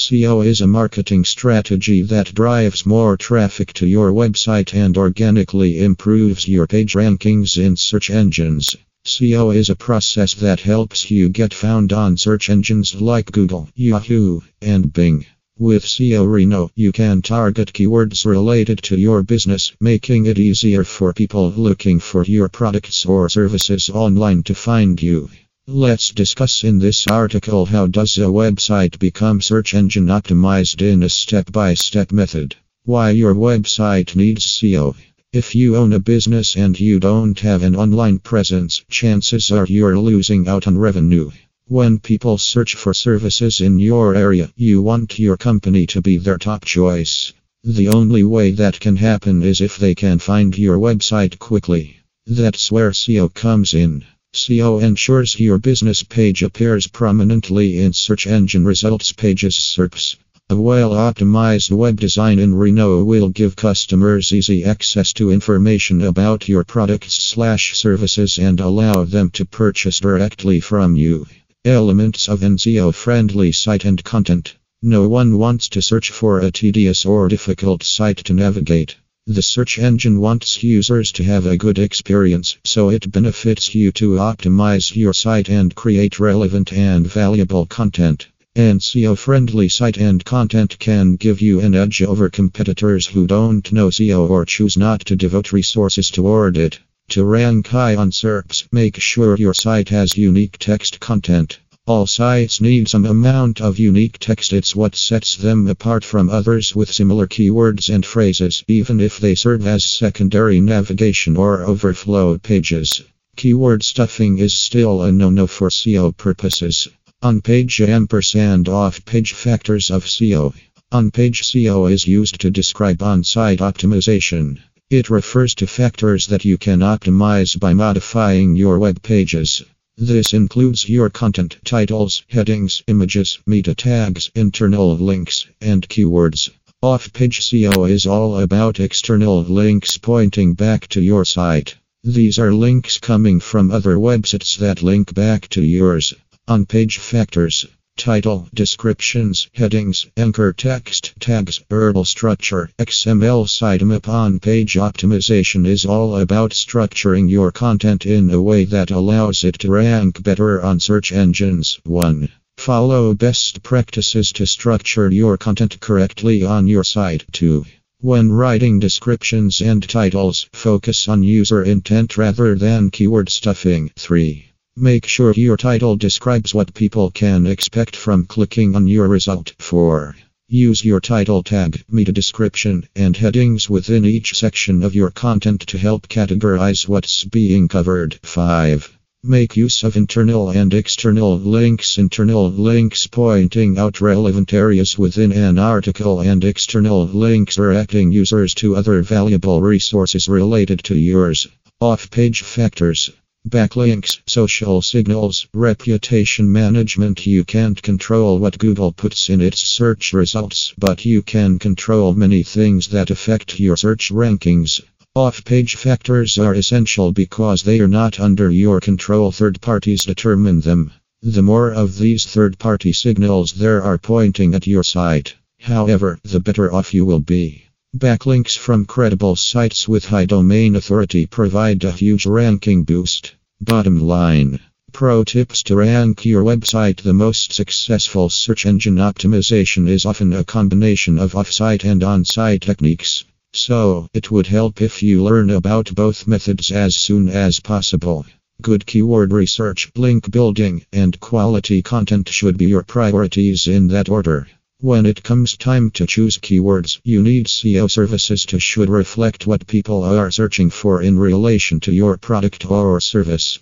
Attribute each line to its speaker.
Speaker 1: SEO is a marketing strategy that drives more traffic to your website and organically improves your page rankings in search engines. SEO is a process that helps you get found on search engines like Google, Yahoo, and Bing. With SEO Reno, you can target keywords related to your business, making it easier for people looking for your products or services online to find you. Let's discuss in this article how does a website become search engine optimized in a step-by-step method. Why your website needs SEO. If you own a business and you don't have an online presence, chances are you're losing out on revenue. When people search for services in your area, you want your company to be their top choice. The only way that can happen is if they can find your website quickly. That's where SEO comes in. SEO ensures your business page appears prominently in search engine results pages SERPs. A well optimized web design in Reno will give customers easy access to information about your products slash services and allow them to purchase directly from you. Elements of an SEO friendly site and content. No one wants to search for a tedious or difficult site to navigate. The search engine wants users to have a good experience, so it benefits you to optimize your site and create relevant and valuable content. An SEO friendly site and content can give you an edge over competitors who don't know SEO or choose not to devote resources toward it. To rank high on SERPs, make sure your site has unique text content. All sites need some amount of unique text, it's what sets them apart from others with similar keywords and phrases, even if they serve as secondary navigation or overflow pages. Keyword stuffing is still a no no for SEO purposes. On page ampersand off page factors of SEO. On page SEO is used to describe on site optimization. It refers to factors that you can optimize by modifying your web pages. This includes your content, titles, headings, images, meta tags, internal links, and keywords. Off page SEO is all about external links pointing back to your site. These are links coming from other websites that link back to yours. On page factors Title, descriptions, headings, anchor text, tags, URL structure, XML sitemap on page optimization is all about structuring your content in a way that allows it to rank better on search engines. 1. Follow best practices to structure your content correctly on your site. 2. When writing descriptions and titles, focus on user intent rather than keyword stuffing. 3. Make sure your title describes what people can expect from clicking on your result. 4. Use your title tag, meta description, and headings within each section of your content to help categorize what's being covered. 5. Make use of internal and external links. Internal links pointing out relevant areas within an article, and external links directing users to other valuable resources related to yours. Off page factors. Backlinks, social signals, reputation management. You can't control what Google puts in its search results, but you can control many things that affect your search rankings. Off page factors are essential because they are not under your control, third parties determine them. The more of these third party signals there are pointing at your site, however, the better off you will be. Backlinks from credible sites with high domain authority provide a huge ranking boost. Bottom line Pro tips to rank your website The most successful search engine optimization is often a combination of off site and on site techniques. So, it would help if you learn about both methods as soon as possible. Good keyword research, link building, and quality content should be your priorities in that order. When it comes time to choose keywords, you need SEO services to should reflect what people are searching for in relation to your product or service.